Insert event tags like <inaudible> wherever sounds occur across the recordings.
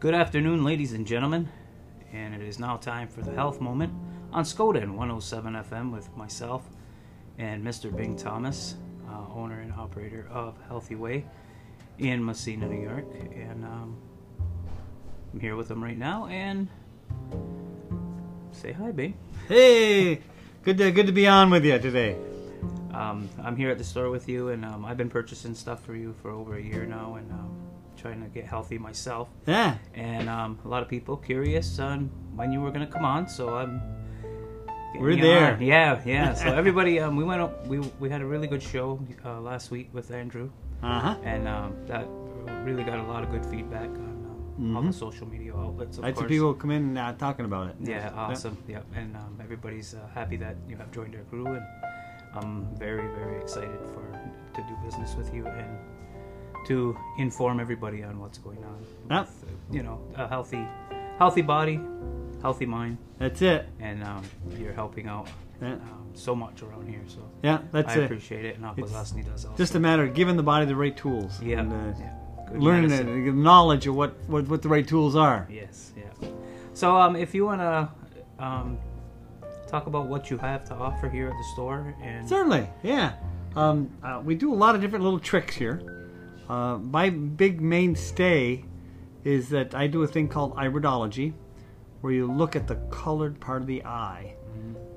Good afternoon, ladies and gentlemen, and it is now time for the health moment on Skoden 107 FM with myself and Mr. Bing Thomas, uh, owner and operator of Healthy Way in Massena, New York, and um, I'm here with him right now. And say hi, Bing. Hey, good to good to be on with you today. Um, I'm here at the store with you, and um, I've been purchasing stuff for you for over a year now, and um, trying to get healthy myself. Yeah, and um, a lot of people curious on when you were going to come on. So I'm. We're there. on. Yeah, yeah. So <laughs> everybody, um, we went. up- We we had a really good show uh, last week with Andrew, uh huh. and um, that really got a lot of good feedback on um, all the Mhm. social media outlets. Of I had some people come in uh, talking about it. Yeah, awesome. Yep, and um, everybody's uh, happy that you have joined our crew, and I'm very, very excited for to do business with you and to inform everybody on what's going on. Yep. With, uh, you know, a healthy, healthy body, healthy mind, That's it. and um, you're helping out Yeah, um, so much around here. So yeah that's I it. appreciate it, and Akwesasne does also. Just a matter of giving the body the right tools. yeah, And, uh, yeah. Good learning it, the knowledge of what, what, what the right tools are. Yes, yeah. So, um, if you want to um, talk about what you have to offer here at the store, and Certainly, yeah. Um, uh, we do a lot of different little tricks here. Uh, my big mainstay is that I do a thing called iridology, where you look at the colored part of the eye.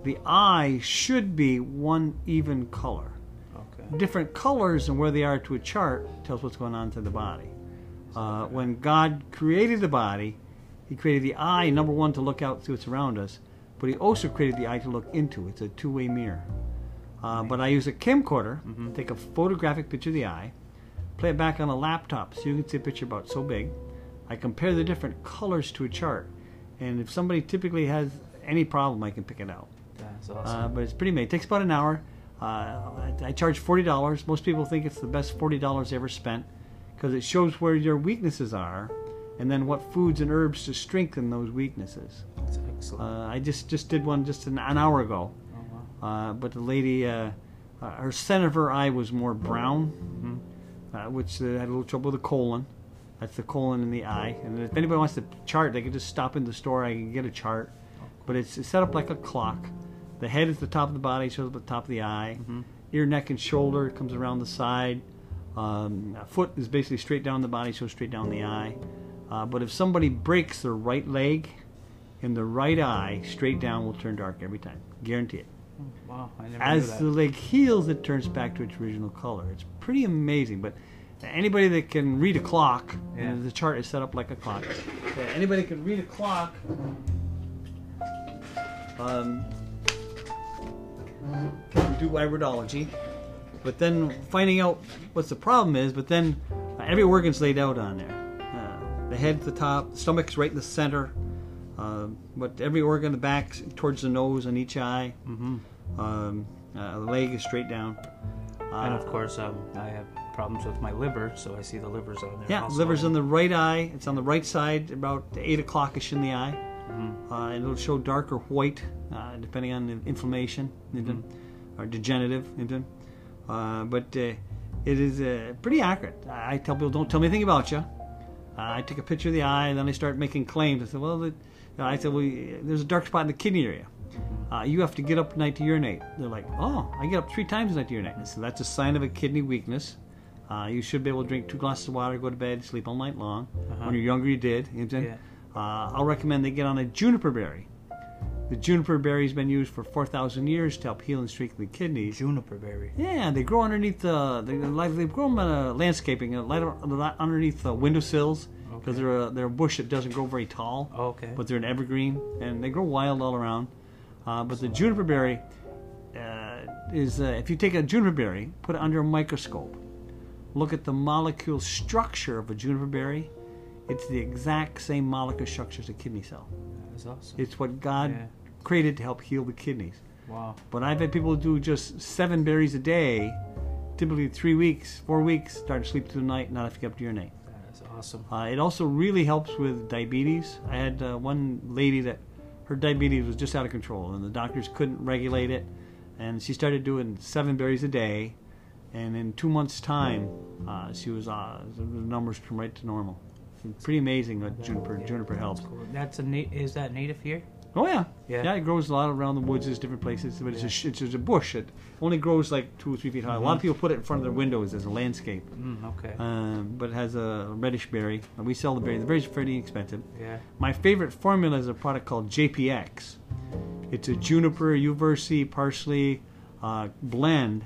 The eye should be one even color. okay, Different colors and where they are to a chart tells what's going on to the body. Uh, when God created the body, He created the eye, number one, to look out to what's around us, but He also created the eye to look into. It's a two way mirror. Uh, but I use a camcorder, take a photographic picture of the eye, play it back on a laptop so you can see a picture about so big. I compare the different colors to a chart, and if somebody typically has any problem, I can pick it out. that's awesome. Uh, but it's pretty amazing. It takes about an hour. Uh, I, I charge forty dollars. Most people think it's the best forty dollars they ever spent because it shows where your weaknesses are, and then what foods and herbs to strengthen those weaknesses. that's excellent. Uh, I just just did one just an, an hour ago, oh, wow. uh, but the lady, uh, uh, her center of her eye was more brown, Mm-hmm. Uh, which uh, had a little trouble with the colon. That's the colon in the eye. And if anybody wants to chart, they can just stop in the store. I can get a chart. But it's, it's set up like a clock. The head is the top of the body, shows up at the top of the eye. Mhm. Ear, neck, and shoulder comes around the side. Um, foot is basically straight down the body, shows straight down the eye. Uh, but if somebody breaks their right leg in the right eye, straight down will turn dark every time. Guarantee it. Wow, As the leg heals, it turns back to its original color. It's pretty amazing. But anybody that can read a clock, Yeah. and the chart is set up like a clock. uh, anybody can read a clock. Um, can do iridology, but then finding out what's the problem is. But then uh, every organ's laid out on there. Uh, the head's the top, the stomach's right in the center. Uh, but every organ, in the back towards the nose on each eye. hmm Um, uh, the leg is straight down. Uh, and of course, um, I have problems with my liver, so I see the liver's on there. yeah, also. liver's on the right eye. It's on the right side, about eight o'clockish in the eye. Mhm. Uh, and it'll show dark or white, uh, depending on the inflammation, Mm-hmm. or degenerative. Uh, but uh, it is uh, pretty accurate. I tell people, don't tell me anything about you. Uh, I take a picture of the eye, and then I start making claims. I said, well, the, I said, well, there's a dark spot in the kidney area. Uh, you have to get up at night to urinate. They're like, oh, I get up three times a night to urinate. I said, that's a sign of a kidney weakness. Uh, you should be able to drink two glasses of water, go to bed, sleep all night long. Uh-huh. When you're younger, you did. You know? Yeah. Uh, I'll recommend they get on a juniper berry. The juniper berry has been used for 4,000 years to help heal and strengthen the kidneys. Juniper berry. Yeah, they grow underneath the they, like they grow them in uh, landscaping, uh, underneath the windowsills because Okay. they're a, they're a bush that doesn't grow very tall, Oh, okay. but they're an evergreen and they grow wild all around. Uh, but the juniper berry uh, is uh, if you take a juniper berry, put it under a microscope, look at the molecule structure of a juniper berry. It's the exact same molecule structure as a kidney cell. That's awesome. It's what God Yeah. created to help heal the kidneys. wow. But I've had people do just seven berries a day, typically three weeks, four weeks, start to sleep through the night, not have to get up to urinate. Awesome. Uh, it also really helps with diabetes. I had uh, one lady that her diabetes was just out of control, and the doctors couldn't regulate it, and she started doing seven berries a day, and in two months' time, uh, she was uh, the numbers come right to normal. pretty amazing what juniper Yeah, juniper helps. That's cool. That's a na- is that native here? Oh yeah. Yeah. yeah, It grows a lot around the woods, there's different places, but it's a it's just a bush. It only grows like two or three feet high. A lot of people put it in front of their windows as a landscape. Mm, okay. Um, but it has a reddish berry. And we sell the berry. The berry's pretty expensive. yeah. My favorite formula is a product called JPX. It's a juniper, uva ursi, parsley uh, blend.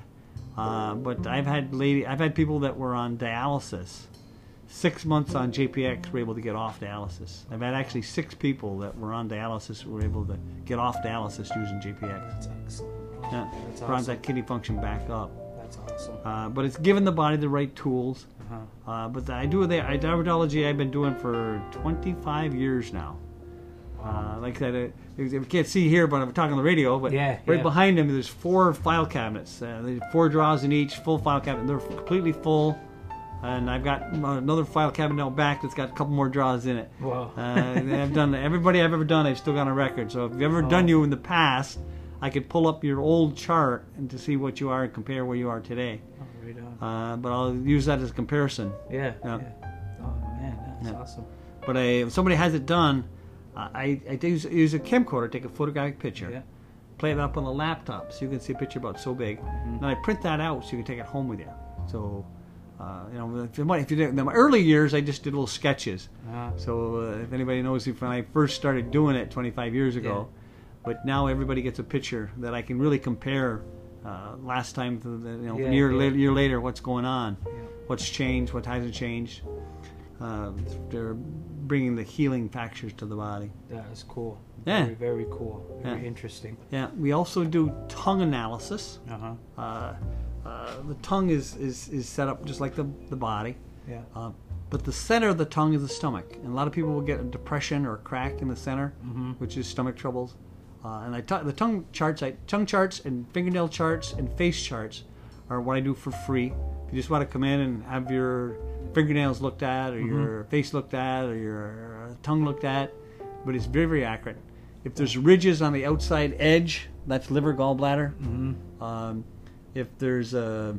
Uh, but I've had lady, I've had people that were on dialysis. Six months on JPX were able to get off dialysis. I've had actually six people that were on dialysis were able to get off dialysis using JPX. That's excellent. Yeah, That's brought awesome. that kidney function back up. That's awesome. Uh, but it's given the body the right tools. Uh-huh. Uh, but I do the iridology I've been doing for 25 years now. Uh, like I said, uh, you can't see here, but I'm talking on the radio. But Yeah, right yeah. behind him, there's four file cabinets. Uh, there's four drawers in each, full file cabinet. They're completely full. And I've got another file cabinet back that's got a couple more drawers in it. Wow. Uh, I've done everybody I've ever done. I've still got a record. So if you've ever Oh. done you in the past, I could pull up your old chart and to see what you are and compare where you are today. Oh, right on. Uh, but I'll use that as a comparison. yeah, yeah. yeah. Oh man, that's Yeah. awesome. But I, if somebody has it done, I, I use, use a camcorder, take a photographic picture, Yeah. play it up on the laptop so you can see a picture about so big. Mm-hmm. Then I print that out so you can take it home with you. So, uh, you know, if you, if you did, in my early years, I just did little sketches. Uh, So uh, if anybody knows if when I first started doing it 25 years ago, but now everybody gets a picture that I can really compare. Uh, last time, to the, you know, Yeah, year, yeah. later, year later, what's going on, yeah. what's changed, what hasn't changed. Uh, they're bringing the healing factors to the body. That is cool. Yeah. Very, very cool. Very Yeah. interesting. Yeah, we also do tongue analysis. Uh-huh. Uh, the tongue is, is, is set up just like the, the body, Yeah. uh, but the center of the tongue is the stomach. And a lot of people will get a depression or a crack in the center, Mhm. which is stomach troubles. Uh, and I ta- the tongue charts, I, tongue charts and fingernail charts and face charts are what I do for free. If you just want to come in and have your fingernails looked at, or your face looked at, or your uh, tongue looked at, but it's very, very accurate. If there's ridges on the outside edge, that's liver, gallbladder. Mm-hmm. Um, if there's uh,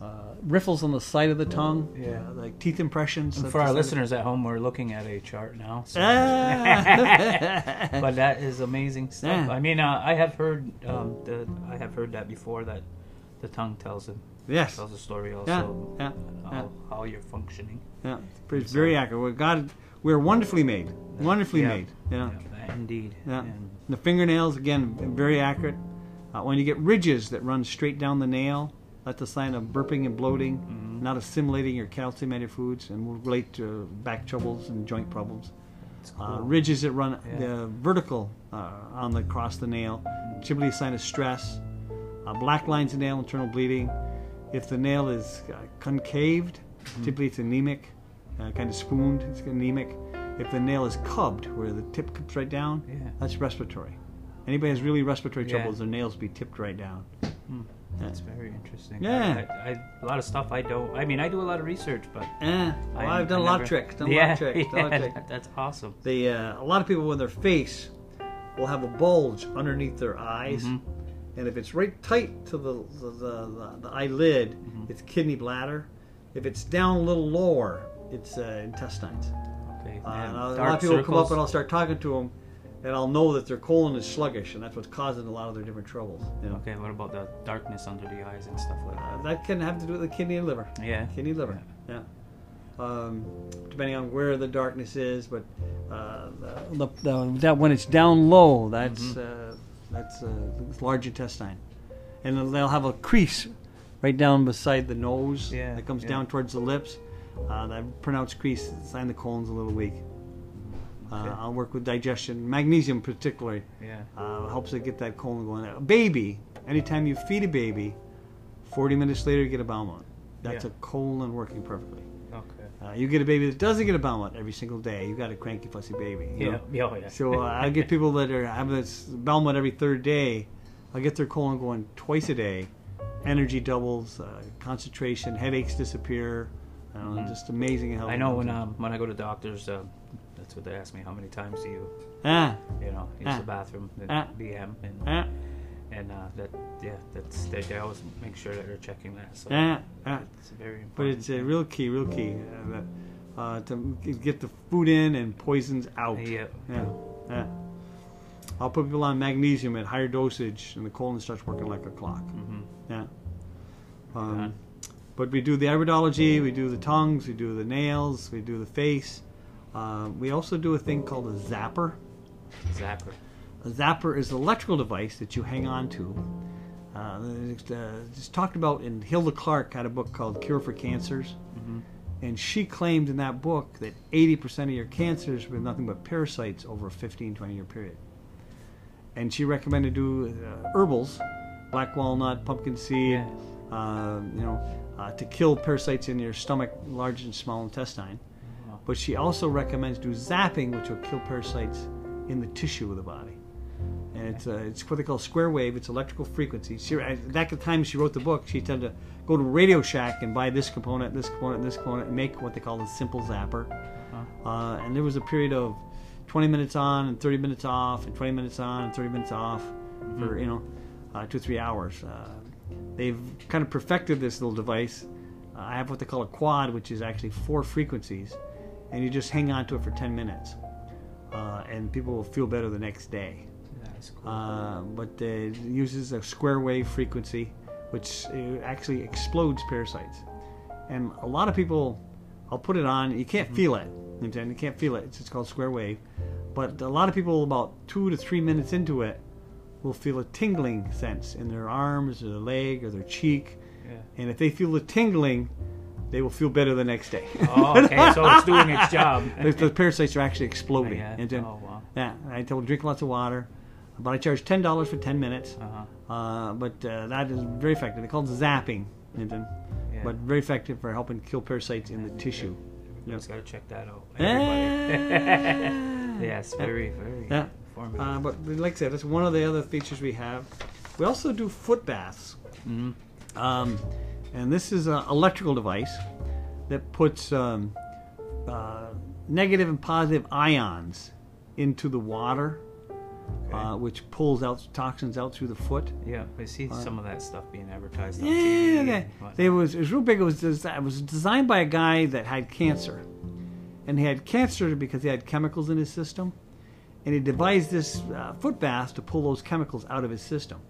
uh, riffles on the side of the tongue, Yeah. uh, like teeth impressions. And for our side of- listeners at home, we're looking at a chart now. So. Ah. <laughs> but that is amazing stuff. Yeah. I mean, uh, I have heard um, the I have heard that before that the tongue tells it yes. tells a story Yeah. also Yeah. how, yeah. how you're functioning. Yeah. It's very accurate. We're God, we're wonderfully made. Wonderfully Yeah. made. Yeah. Yeah, indeed. Yeah. And, The fingernails again very accurate. Uh, when you get ridges that run straight down the nail, that's a sign of burping and bloating, Mm-hmm. not assimilating your calcium-added foods, and will relate to back troubles and joint problems. it's Uh, ridges that run Yeah. the vertical uh, on the across the nail, typically a sign of stress. Uh, black lines in nail, internal bleeding. If the nail is uh, concaved, Mm-hmm. typically it's anemic, uh, kind of spooned, it's anemic. If the nail is clubbed, where the tip comes right down, Yeah. that's respiratory. Anybody has really respiratory Yeah. troubles, their nails be tipped right down. Hmm. That's very interesting. Yeah. I, I, a lot of stuff I don't. I mean, I do a lot of research, but Eh, well, I, I've done a lot never- of tricks. Done a lot of tricks. Done a lot of yeah. <laughs> That's awesome. They, uh, a lot of people with their face will have a bulge underneath their eyes, Mhm. and if it's right tight to the the, the, the, the eyelid, Mm-hmm. it's kidney bladder. If it's down a little lower, it's uh, intestines. Okay. Uh, a lot of people come up and I'll start talking to them, and I'll know that their colon is sluggish, and that's what's causing a lot of their different troubles. You know? Okay, what about the darkness under the eyes and stuff like Uh, that? that can have to do with the kidney and liver. Yeah. Kidney liver. Yeah. Um, depending on where the darkness is, but uh, the, the, that when it's down low, that's Mm-hmm. uh, that's uh, large intestine, and they'll have a crease right down beside the nose Yeah, that comes yeah. down towards the lips. Uh, that pronounced crease, sign the colon's a little weak. Uh, Okay. I'll work with digestion, magnesium particularly Yeah. uh, helps it get that colon going. A baby, anytime you feed a baby, 40 minutes later you get a bowel movement. That's Yeah. a colon working perfectly. Okay. Uh, you get a baby that doesn't get a bowel movement every single day, You've got a cranky, fussy baby. you Yeah. <laughs> Oh, yeah. So uh, I get <laughs> people that are having this bowel movement every third day. I get their colon going twice a day. Energy doubles, uh, concentration, headaches disappear. Mhm. Just amazing how. I know when um, when I go to doctors, um, that's what they ask me. How many times do you, Ah, you know, use Ah. the bathroom the Ah. BM and and uh, that yeah, that's they, they always make sure that they're checking that. So it's very important. But it's a real key, real key. Uh, uh, to get the food in and poisons out. Yeah. Yeah, yeah. I'll put people on magnesium at higher dosage, and the colon starts working like a clock. Mm-hmm. Yeah. Um, but we do the iridology, we do the tongues, we do the nails, we do the face. Uh, we also do a thing called a zapper. Zapper. A zapper is an electrical device that you hang on to. Uh, it's, uh, it's talked about in Hulda Clark had a book called Cure for Cancers, Mhm. and she claimed in that book that 80% of your cancers were nothing but parasites over a 15, 20 year period. And she recommended do uh, herbals, black walnut, pumpkin seed, Yeah. uh, you know, uh, to kill parasites in your stomach, large and small intestine. But she also recommends do zapping, which will kill parasites in the tissue of the body. And it's uh, it's what they call square wave. It's electrical frequency. She, at that time she wrote the book, she tended to go to Radio Shack and buy this component, this component, this component, and make what they call a simple zapper. Uh, and there was a period of 20 minutes on and 30 minutes off, and 20 minutes on and 30 minutes off for you know uh, two or three hours. Uh, they've kind of perfected this little device. Uh, I have what they call a quad, which is actually four frequencies, and you just hang on to it for 10 minutes, uh, and people will feel better the next day. Cool. Uh, but it uses a square wave frequency, which uh, actually explodes parasites. And a lot of people, I'll put it on. You can't feel it. You understand? You can't feel it. It's, it's called square wave. But a lot of people, about two to three minutes into it, will feel a tingling sense in their arms or their leg or their cheek. yeah. And if they feel the tingling, they will feel better the next day. Oh, okay. So it's doing its job. <laughs> the, the parasites are actually exploding. Yeah. You? Oh, wow. Yeah, I told them drink lots of water, but I charge ten dollars for ten minutes. Uh-huh. Uh, but uh, that is very effective. They call it zapping, Hinton, Yeah. but very effective for helping kill parasites in the tissue. Everybody's got to check that out. Everybody. <laughs> yes, very, very Yeah. informative. Uh, but like I said, that's one of the other features we have. We also do foot baths, Mhm. um, and this is an electrical device that puts um, uh, negative and positive ions into the water, uh, which pulls out toxins out through the foot. Yeah, I see some of that stuff being advertised on Yeah, TV. okay. It was it was real big. It was it was designed by a guy that had cancer, and he had cancer because he had chemicals in his system, and he devised this uh, foot bath to pull those chemicals out of his system.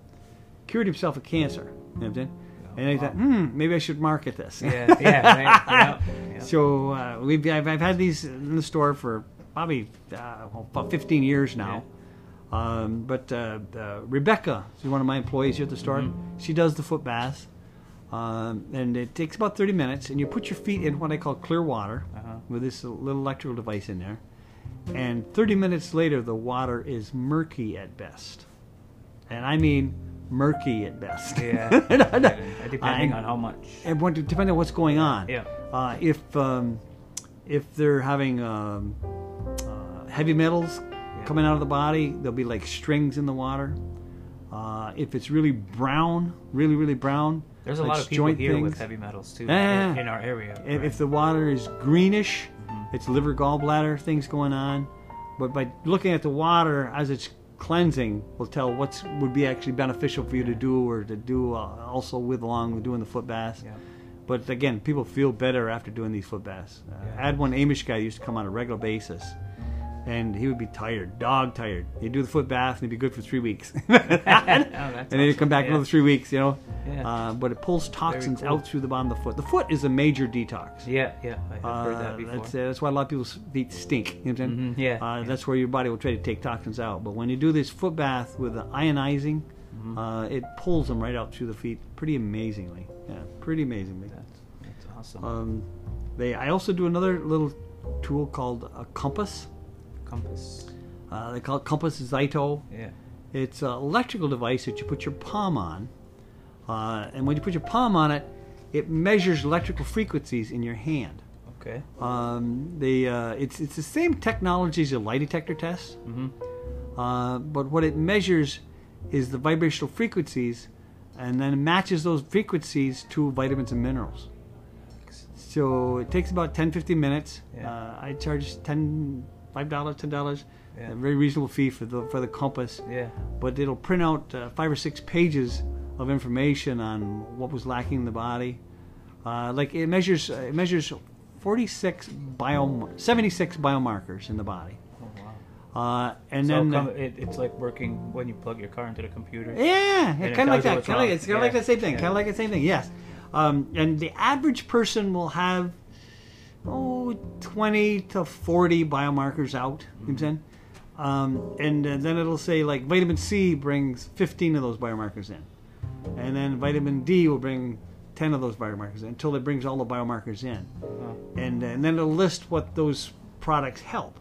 Cured himself of cancer. You know what I'm saying? And he thought, hmm, maybe I should market this. yeah, yeah, right, yeah, <laughs> yeah. So uh, we've I've, I've had these in the store for probably uh, well, about 15 years now. Um, but uh, uh, Rebecca, she's one of my employees here at the store. She does the foot bath, um, and it takes about 30 minutes. And you put your feet in what I call clear water Uh-huh. with this little electrical device in there. And 30 minutes later, the water is murky at best, and I mean murky at best. Yeah, <laughs> depending I- on how much. and what, depending on what's going on. Yeah. Uh, if um, if they're having um, uh, heavy metals coming out of the body, there'll be like strings in the water. Uh, if it's really brown, really really brown, There's a like lot of people joint here with heavy metals too Yeah. in, in our area. If, right? if the water is greenish, Mm-hmm. it's liver gallbladder things going on. But by looking at the water as it's cleansing, will tell what's would be actually beneficial for you to do or to do uh, also with along with doing the foot baths. Yeah. But again, people feel better after doing these foot baths. Uh, Yeah. I had one Amish guy used to come on a regular basis, and he would be tired, dog tired. He'd do the foot bath and he'd be good for three weeks, <laughs> <laughs> and that's then he'd come back awesome. another three weeks. You know, Yeah. uh, but it pulls toxins cool. out through the bottom of the foot. The foot is a major detox. Yeah, yeah, I have heard that Uh, before. that's, uh, that's why a lot of people's feet stink. You know what I'm saying? Mhm, yeah, Uh, yeah. That's where your body will try to take toxins out. But when you do this foot bath with the ionizing, Mm-hmm. uh, it pulls them right out through the feet pretty amazingly. Yeah, pretty amazingly. That's, that's awesome. Um, they. I also do another little tool called a compass. Compass. Uh, they call it Compass Zyto. Yeah. It's an electrical device that you put your palm on, uh, and when you put your palm on it, it measures electrical frequencies in your hand. Okay. Um, they, uh, it's it's the same technology as a lie detector test, Mm-hmm. uh, but what it measures is the vibrational frequencies, and then matches those frequencies to vitamins and minerals. So it takes about 10, 15 minutes. Yeah. Uh, I charge 10 five dollars, ten dollars, Yeah. a very reasonable fee for the for the compass. Yeah. But it'll print out uh, five or six pages of information on what was lacking in the body. Uh, like it measures uh, it measures 46 bio, 76 biomarkers in the body. Oh, wow. Uh, and so then, come, uh, it, it's like working when you plug your car into the computer. yeah, it kind of like that. Kind of like, it's kind of like the same thing. Yeah. Kind of like the same thing. Yes. Um, and the average person will have oh 20 to 40 biomarkers out. You know what I'm saying? Um, and uh, then it'll say like vitamin C brings 15 of those biomarkers in, and then vitamin D will bring 10 of those biomarkers in until it brings all the biomarkers in, and and then it'll list what those products help.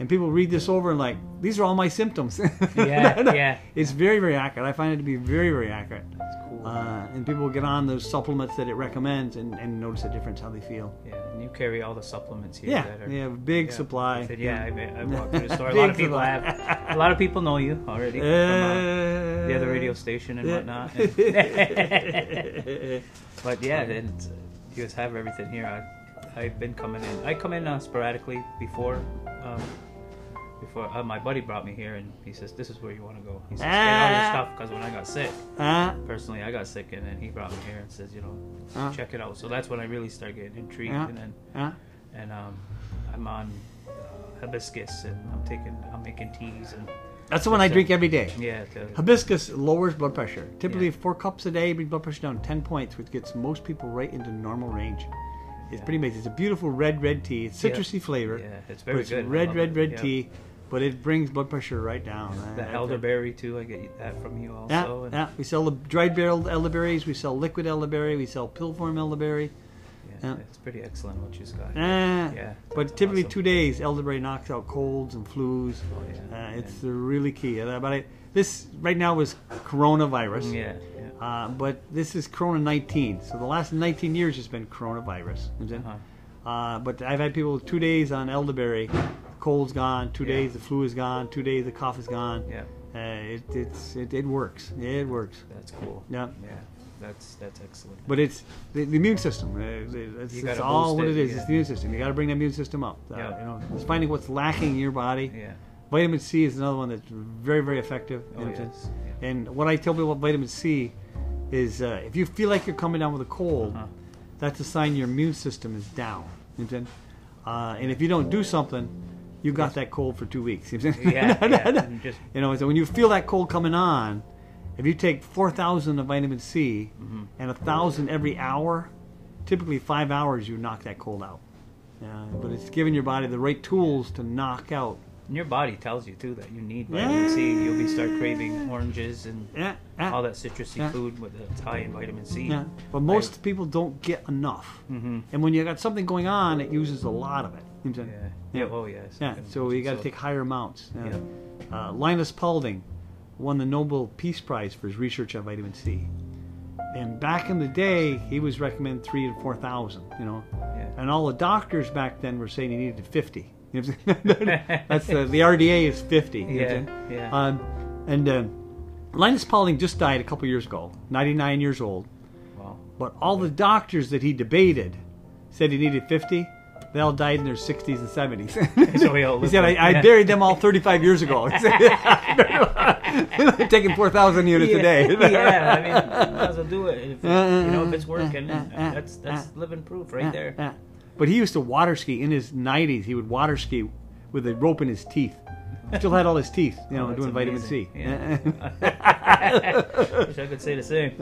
And people read this over and like, these are all my symptoms. <laughs> Yeah, <laughs> yeah. It's very, very accurate. I find it to be very, very accurate. That's cool. Uh, and people get on those supplements that it recommends and, and notice a difference how they feel. yeah, and you carry all the supplements here. Yeah, that are, they have a big yeah. supply. I said, yeah, I, I walked through the <laughs> store. A lot of people supply. have. A lot of people know you already from uh, the other radio station and yeah. whatnot. but yeah, and uh, you guys have everything here. I, I've been coming in. I come in uh, sporadically before. Um, before uh, my buddy brought me here, and he says, "This is where you want to go." He says, "Get all your Ah. stuff," because when I got sick, Uh, personally, I got sick, and then he brought me here and says, "You know, uh, check it out." So that's when I really start getting intrigued, Yeah. and then and um, I'm on uh, hibiscus, and I'm taking, I'm making teas, and that's the one I drink every day. yeah, Hibiscus lowers blood pressure. Typically, Yeah. four cups a day brings blood pressure down 10 points, which gets most people right into normal range. It's Yeah. pretty amazing. It's a beautiful red, red tea. It's Yeah. citrusy flavor. yeah, it's very good. Red, red, red Yeah. tea, but it brings blood pressure right down. The Uh, elderberry too. I get that from you Yeah, also. and- yeah. We sell the dried barreled elderberries. We sell liquid elderberry. We sell pill form elderberry. yeah, yeah. it's pretty excellent what you've got. Ah, yeah, But typically, awesome. two days, elderberry knocks out colds and flus. Oh, yeah. Uh, it's really key. Uh, But I, this right now is coronavirus. yeah, yeah. Uh, but this is Corona 19. So the last 19 years has been coronavirus. You know what I'm saying? Uh-huh. Uh, but I've had people two days on elderberry, cold's gone. Two Yeah. days the flu is gone. Two days the cough is gone. Yeah, Uh, it, it's it, it works. It works. that's cool. Yeah. yeah, that's that's excellent. But it's the, the immune system. Uh, It's, it's, You it's gotta all what it, is. yeah. It's the immune system. You got to bring the immune system up. Uh, Yeah. You know, it's finding what's lacking in your body. yeah, Vitamin C is another one that's very very effective. oh know what I'm saying? yes, yeah. And what I tell people about vitamin C is uh, if you feel like you're coming down with a cold, Uh-huh. that's a sign your immune system is down. You know? Uh, and if you don't do something, you got that cold for two weeks. You know what I'm saying? Yeah, yeah, just You know, so when you feel that cold coming on, if you take 4,000 of vitamin C Mm-hmm. and a 1,000 every hour, typically five hours you knock that cold out. Yeah, but it's giving your body the right tools to knock out. and your body tells you too that you need vitamin C. You'll be start craving oranges and Yeah, yeah, all that citrusy Yeah. food with it's high in vitamin C. yeah. But most people don't get enough. Mm-hmm. And when you got something going on, it uses a lot of it. You know what I'm Yeah. saying? Yeah. Yeah. Oh yes. Yeah, so you got to take higher amounts. Yeah. Uh, Linus Pauling won the Nobel Peace Prize for his research on vitamin C. And back in the day, he was recommending three to four thousand. You know, Yeah. and all the doctors back then were saying he needed fifty. <laughs> You know what I'm saying? <laughs> That's the, the RDA is fifty. you know what I'm Yeah. Yeah. Um, and uh, Linus Pauling just died a couple years ago, 99 years old. wow. But all the doctors that he debated said he needed 50. They all died in their 60s and 70s. <laughs> So all <laughs> he said, I, I buried them all 35 years ago. <laughs> He said, Taking 4,000 units a day. yeah, I mean, might as well do it. If, uh, uh, you know, uh, if it's working, uh, uh, uh, that's that's living proof right there. Yeah. But he used to water ski in his 90s. He would water ski with a rope in his teeth. Still had all his teeth, you oh, know, Oh, doing vitamin C. Yeah. Wish I could say the same.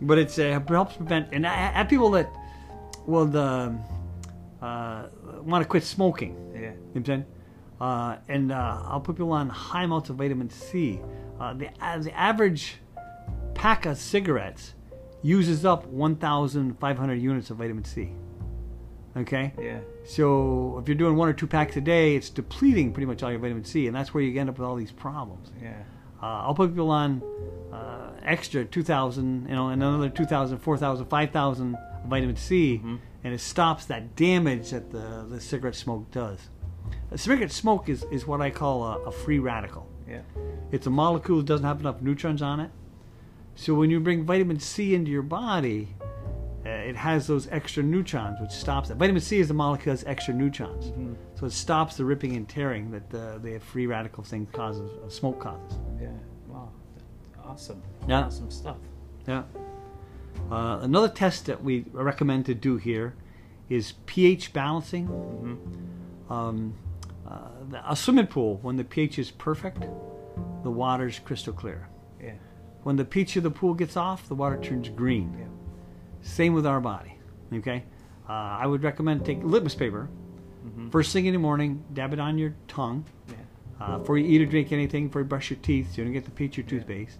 but it's uh, helps prevent. And I I have people that will the uh, want to quit smoking. Yeah. You know what I'm saying? Uh, and uh, I'll put people on high amounts of vitamin C. Uh, the, uh, the average pack of cigarettes uses up 1,500 units of vitamin C. Okay? Yeah. So if you're doing one or two packs a day, it's depleting pretty much all your vitamin C, and that's where you end up with all these problems. Yeah. Uh, I'll put people on uh, extra 2,000, you know, and another 2,000, 4,000, 5,000 vitamin C, Mm-hmm. and it stops that damage that the, the cigarette smoke does. A cigarette smoke is, is what I call a, a free radical. Yeah. It's a molecule that doesn't have enough neutrons on it. So when you bring vitamin C into your body, uh, it has those extra neutrons, which stops that. Vitamin C is the molecule that has extra neutrons, Mm-hmm. so it stops the ripping and tearing that the, the free radical thing causes, uh, smoke causes. Yeah. Wow. Awesome. Yeah. Awesome stuff. Yeah. Uh, another test that we recommend to do here is pH balancing. Um, uh, a swimming pool, when the pH is perfect, the water's crystal clear. Yeah. When the pH of the pool gets off, the water turns green. Yeah. Same with our body. Okay, uh, I would recommend take litmus paper. Mhm. First thing in the morning, dab it on your tongue Yeah. uh, before you eat or drink anything. Before you brush your teeth, so you don't get the pH of your toothpaste.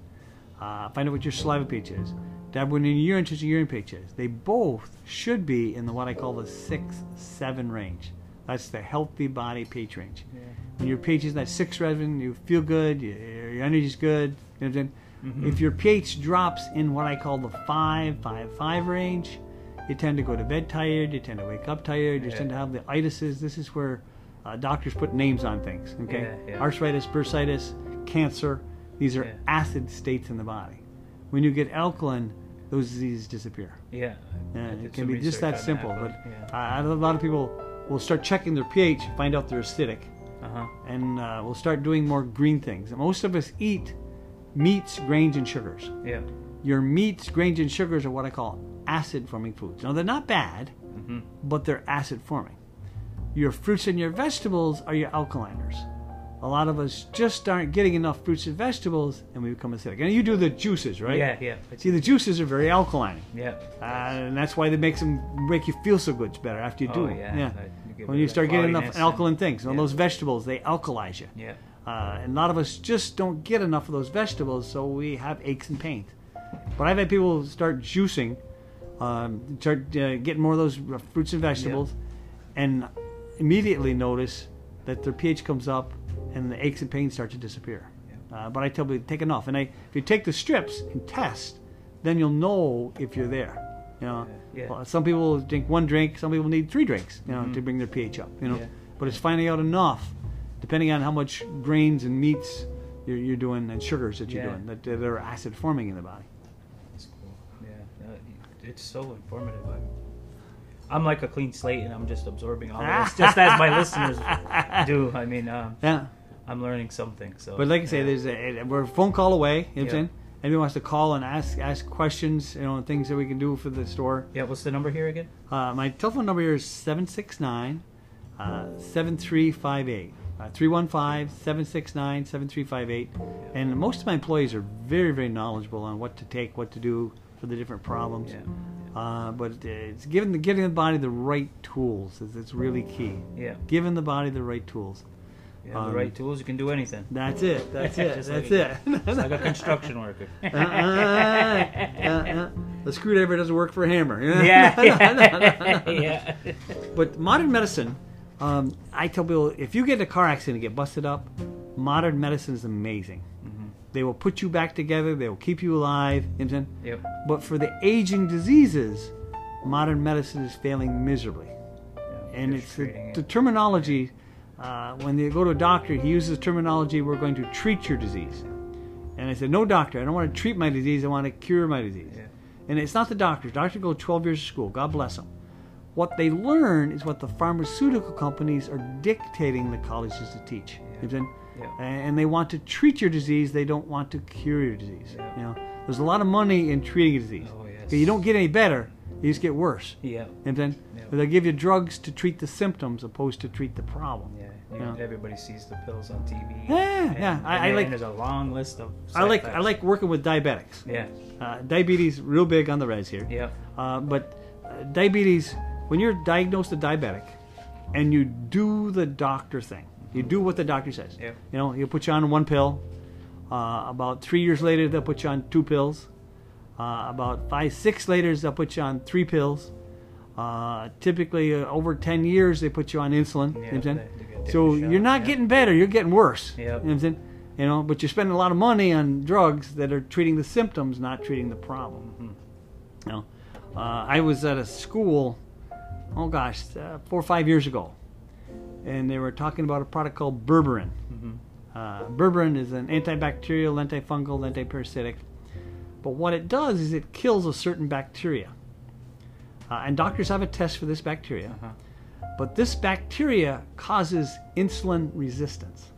Uh, find out what your saliva pH is. Dab when in your urine, your urine pH is. They both should be in the what I call the six seven range. That's the healthy body pH range. Yeah. When your pH is in that six seven, you feel good. Your, your energy's good. You know what I'm saying? Mhm. If your pH drops in what I call the five, five, five range, you tend to go to bed tired. You tend to wake up tired. You Yeah. tend to have the itises. This is where uh, doctors put names on things. Okay, Yeah, arthritis, bursitis, cancer. These are acid states in the body. When you get alkaline, those diseases disappear. Yeah. Yeah, I it can be just that simple. but, But yeah. uh, a lot of people will start checking their pH, find out they're acidic, Uh-huh. and uh, we'll start doing more green things. And most of us eat meats, grains, and sugars. Yeah. Your meats, grains, and sugars are what I call acid forming foods. Now, they're not bad, Mhm. but they're acid forming. Your fruits and your vegetables are your alkaliners. A lot of us just aren't getting enough fruits and vegetables, and we become acidic. And you do the juices, right? Yeah, yeah. See, the juices are very alkaline, Yeah. uh, and that's why they make them make you feel so good It's better after you do Oh, it. yeah. yeah. You When you start getting enough cloudiness and- alkaline things, well, yeah. those vegetables they alkalize you. Yeah. Uh, and a lot of us just don't get enough of those vegetables, so we have aches and pains. But I've had people start juicing, um, start uh, getting more of those fruits and vegetables, and immediately notice that their pH comes up and the aches and pains start to disappear. Uh, but I tell people take enough, and I, if you take the strips and test, then you'll know if you're there. You know, Yeah, yeah. Well, some people drink one drink, some people need three drinks, you know, Mhm. to bring their pH up. You know, Yeah. but it's finding out enough, depending on how much grains and meats you're, you're doing and sugars that you're Yeah. doing that, that are acid forming in the body. That's cool. Yeah. Uh, it's so informative. I'm, I'm like a clean slate, and I'm just absorbing all of this, just as my listeners do. I mean, um, <laughs> Yeah, I'm learning something. So. but like I say, yeah. there's a, we're a phone call away. You know what I'm saying? Anybody wants to call and ask ask questions, you know, things that we can do for the store. Yeah. What's the number here again? Uh, my telephone number here is 769 uh, 7358. Uh, 315 769 7358. And most of my employees are very, very knowledgeable on what to take, what to do for the different problems. Yeah. Uh, but it's giving the, giving the body the right tools is it's really key. Yeah. Giving the body the right tools. You have Um, the right tools, you can do anything. That's it. <laughs> That's it. That's like, it. Just like a construction worker. <laughs> Uh, uh, uh. The screwdriver doesn't work for a hammer. <laughs> yeah. yeah. yeah. But modern medicine, um, I tell people, if you get in a car accident and get busted up, modern medicine is amazing. Mhm. They will put you back together. They will keep you alive. You know what I'm saying? Yep. But for the aging diseases, modern medicine is failing miserably. Yeah, And it's the, treating the it. terminology. Uh, when they go to a doctor, he uses terminology, "We're going to treat your disease." And I said, "No, doctor, I don't want to treat my disease. I want to cure my disease." Yeah. And it's not the doctors. Doctors go 12 years to school. God bless them. What they learn is what the pharmaceutical companies are dictating the colleges to teach. You know what I'm saying? Yeah. And they want to treat your disease. They don't want to cure your disease. Yeah. You know, there's a lot of money in treating a disease. Oh, yes. You don't get any better. You just get worse. Yeah. And know what I'm saying? Yeah. They give you drugs to treat the symptoms opposed to treat the problem. Yeah. You know, Yeah. everybody sees the pills on TV. Yeah, and, yeah. I- and I like- There's a long list of. I like I like working with diabetics. Yeah. Uh, diabetes real big on the res here. Yeah. Uh, but uh, diabetes, when you're diagnosed a diabetic, and you do the doctor thing, you do what the doctor says. Yeah. You know, he'll put you on one pill. Uh, about three years later, they'll put you on two pills. Uh, about five, six later, they'll put you on three pills. Uh, typically, uh, over 10 years, they put you on insulin. you know what I'm Yeah, saying? they- so different you're not yeah. getting better, you're getting worse. Yep. You know what I'm saying? You know, but you're spending a lot of money on drugs that are treating the symptoms, not treating the problem. Mhm. You know, uh, I was at a school, oh gosh, uh, four or five years ago, and they were talking about a product called berberine. Mhm. Uh, berberine is an antibacterial, antifungal, antiparasitic. But what it does is it kills a certain bacteria. Uh, and doctors have a test for this bacteria. Uh-huh. But this bacteria causes insulin resistance.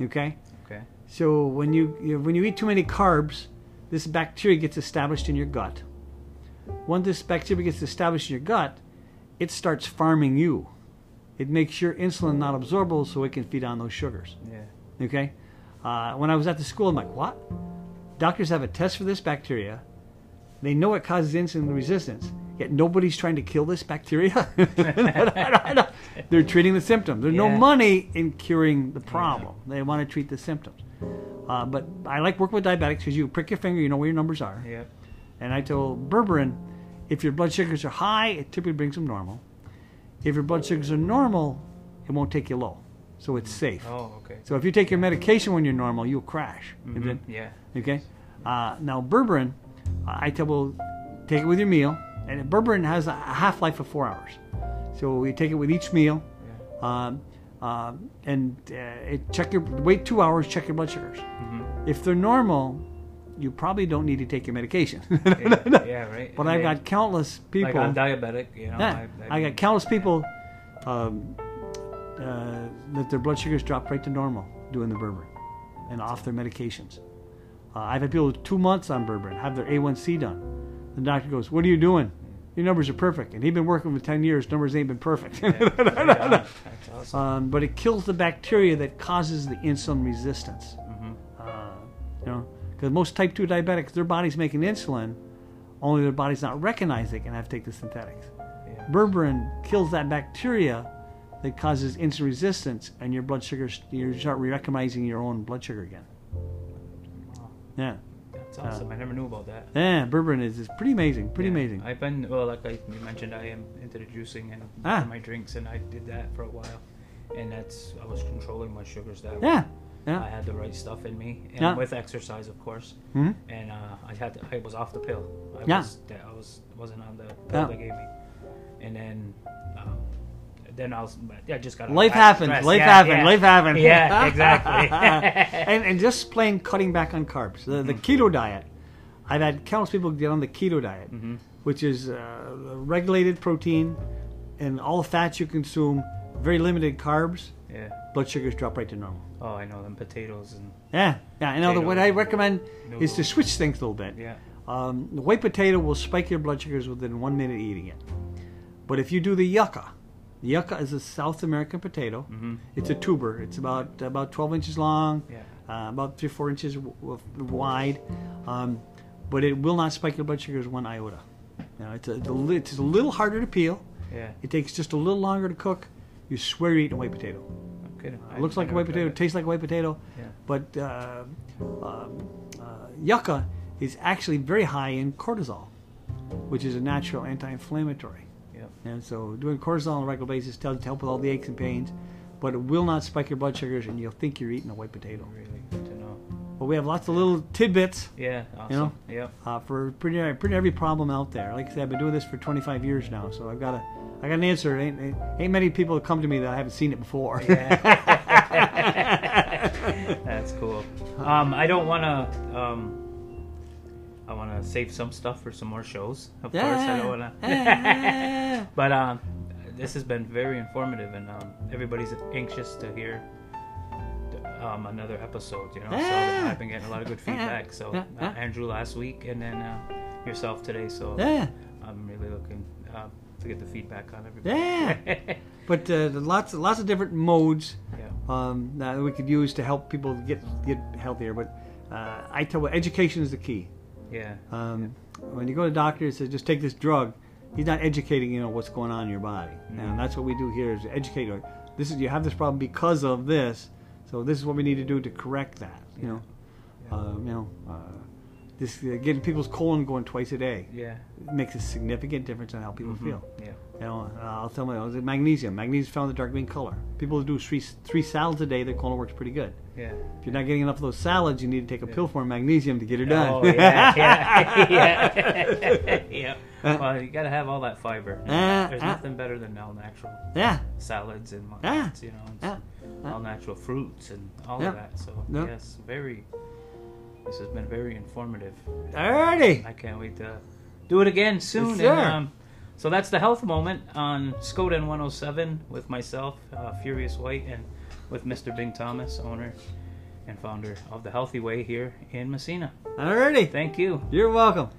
Okay? Okay. So when you, you when you eat too many carbs, this bacteria gets established in your gut, Once this bacteria gets established in your gut, it starts farming you. It makes your insulin not absorbable so it can feed on those sugars. Yeah. Okay? Uh, when I was at the school, I'm like, what? Doctors have a test for this bacteria. They know it causes insulin resistance, yet nobody's trying to kill this bacteria. <laughs> They're treating the symptoms. There's no money in curing the problem. They want to treat the symptoms. Uh, but I like working with diabetics because you prick your finger, you know where your numbers are. Yeah. And I told berberine, if your blood sugars are high, it typically brings them normal. If your blood sugars are normal, it won't take you low. So it's safe. Oh, okay. So if you take your medication when you're normal, you'll crash. Mhm. Yeah. Okay. Uh, now berberine, uh, I tell people take it with your meal, and berberine has a half life of four hours. So we take it with each meal, um, um, and uh, it, check your wait two hours. Check your blood sugars. Mhm. If they're normal, you probably don't need to take your medication. <laughs> yeah, yeah, right. But And I've got countless people. like I'm diabetic, you know. Yeah, I, got countless people um, uh, that their blood sugars dropped right to normal doing the berberine and off their medications. Uh, I've had people with two months on berberine have their A1C done. The doctor goes, "What are you doing? Your numbers are perfect." And he'd been working for ten years. Numbers ain't been perfect. Yeah, <laughs> awesome. um, but it kills the bacteria that causes the insulin resistance. Mhm. Uh, you know, because most type two diabetics, their body's making insulin, only their body's not recognizing it and have to take the synthetics. Yeah. Berberine kills that bacteria that causes insulin resistance, and your blood sugar you start recognizing your own blood sugar again. Yeah, That's awesome. I never knew about that. yeah, berberine is, is pretty amazing, pretty Yeah. amazing. I've been well, like I you mentioned, I am into the juicing and Ah. my drinks, and I did that for a while, and that's I was controlling my sugars that way. Yeah, I had the right stuff in me, and Yeah. with exercise, of course. Mhm. And uh, I had to, I was off the pill. I Yeah. was I was wasn't on the pill they gave me, and then. Um, then I was, I just got Life happens. Life Yeah, happens. yeah. Life happens. Yeah, <laughs> exactly. <laughs> and, and just plain cutting back on carbs. The, the keto diet. I've had countless people get on the keto diet, Mhm. which is uh, regulated protein and all fats you consume, very limited carbs. yeah. Blood sugars drop right to normal. Oh, I know them potatoes and Yeah, yeah. And what I recommend is to switch things a little bit. yeah. Um, the white potato will spike your blood sugars within one minute eating it. But if you do the yucca, the yucca is a South American potato. Mhm. It's a tuber. It's about about 12 inches long, Yeah. uh, about three four inches wide, um, but it will not spike your blood sugars one iota. You know, it's a, it's a it's a little harder to peel. Yeah. It takes just a little longer to cook. You swear you're eating a white potato. Okay. It looks like a white potato, It. tastes like a white potato, Yeah. but uh, um, uh, yucca is actually very high in cortisol, which is a natural anti-inflammatory. Yeah. And so doing cortisol on a regular basis tells to help with all the aches and pains, but it will not spike your blood sugars, and you'll think you're eating a white potato. Really good to know. But we have lots of little tidbits Yeah. Awesome. You know? Yeah. uh, for pretty pretty every problem out there. Like I said, I've been doing this for 25 years now, so I've got a I got an answer. Ain't, ain't, ain't many people come to me that I haven't seen it before. <laughs> <laughs> That's cool. Um, I don't want to. Um, I want to save some stuff for some more shows. Of course, I don't want to. <laughs> But um, this has been very informative, and um, everybody's anxious to hear um, another episode. You know, so I've been getting a lot of good <laughs> feedback. So uh. Andrew last week, and then uh, yourself today. So yeah. I'm really looking uh, to get the feedback on everybody. Yeah. <laughs> But uh, lots, lots of different modes yeah. um, that we could use to help people get get healthier. But uh, I tell you, education is the key. Yeah. Um, when you go to the doctor and says just take this drug, he's not educating you know what's going on in your body, and that's what we do here is educate. you. This is you have this problem because of this, so this is what we need to do to correct that. You know, um, you know, uh, this uh, getting people's colon going twice a day Yeah. makes a significant difference on how people Mhm. feel. Yeah. You know, uh, I'll tell you, was magnesium? Magnesium found in the dark green color. People who do three three salads a day, their colon works pretty good. Yeah. If you're not getting enough of those salads, you need to take a pill for magnesium to get her done. Oh yeah, yeah, <laughs> yeah. <laughs> yeah. Well, you gotta have all that fiber. Uh, There's uh. nothing better than all natural yeah, salads and Yeah. whatnots, you know, yeah. all natural fruits and all Yeah. of that. So Yeah. yes, very. This has been very informative. Alrighty. I can't wait to do it again soon. Yes. And, um, so that's the health moment on Skoden 107 with myself, uh, Furious White, and with Mr. Bing Thomas, owner and founder of the Healthy Way here in Massena. Alrighty. Thank you. You're welcome.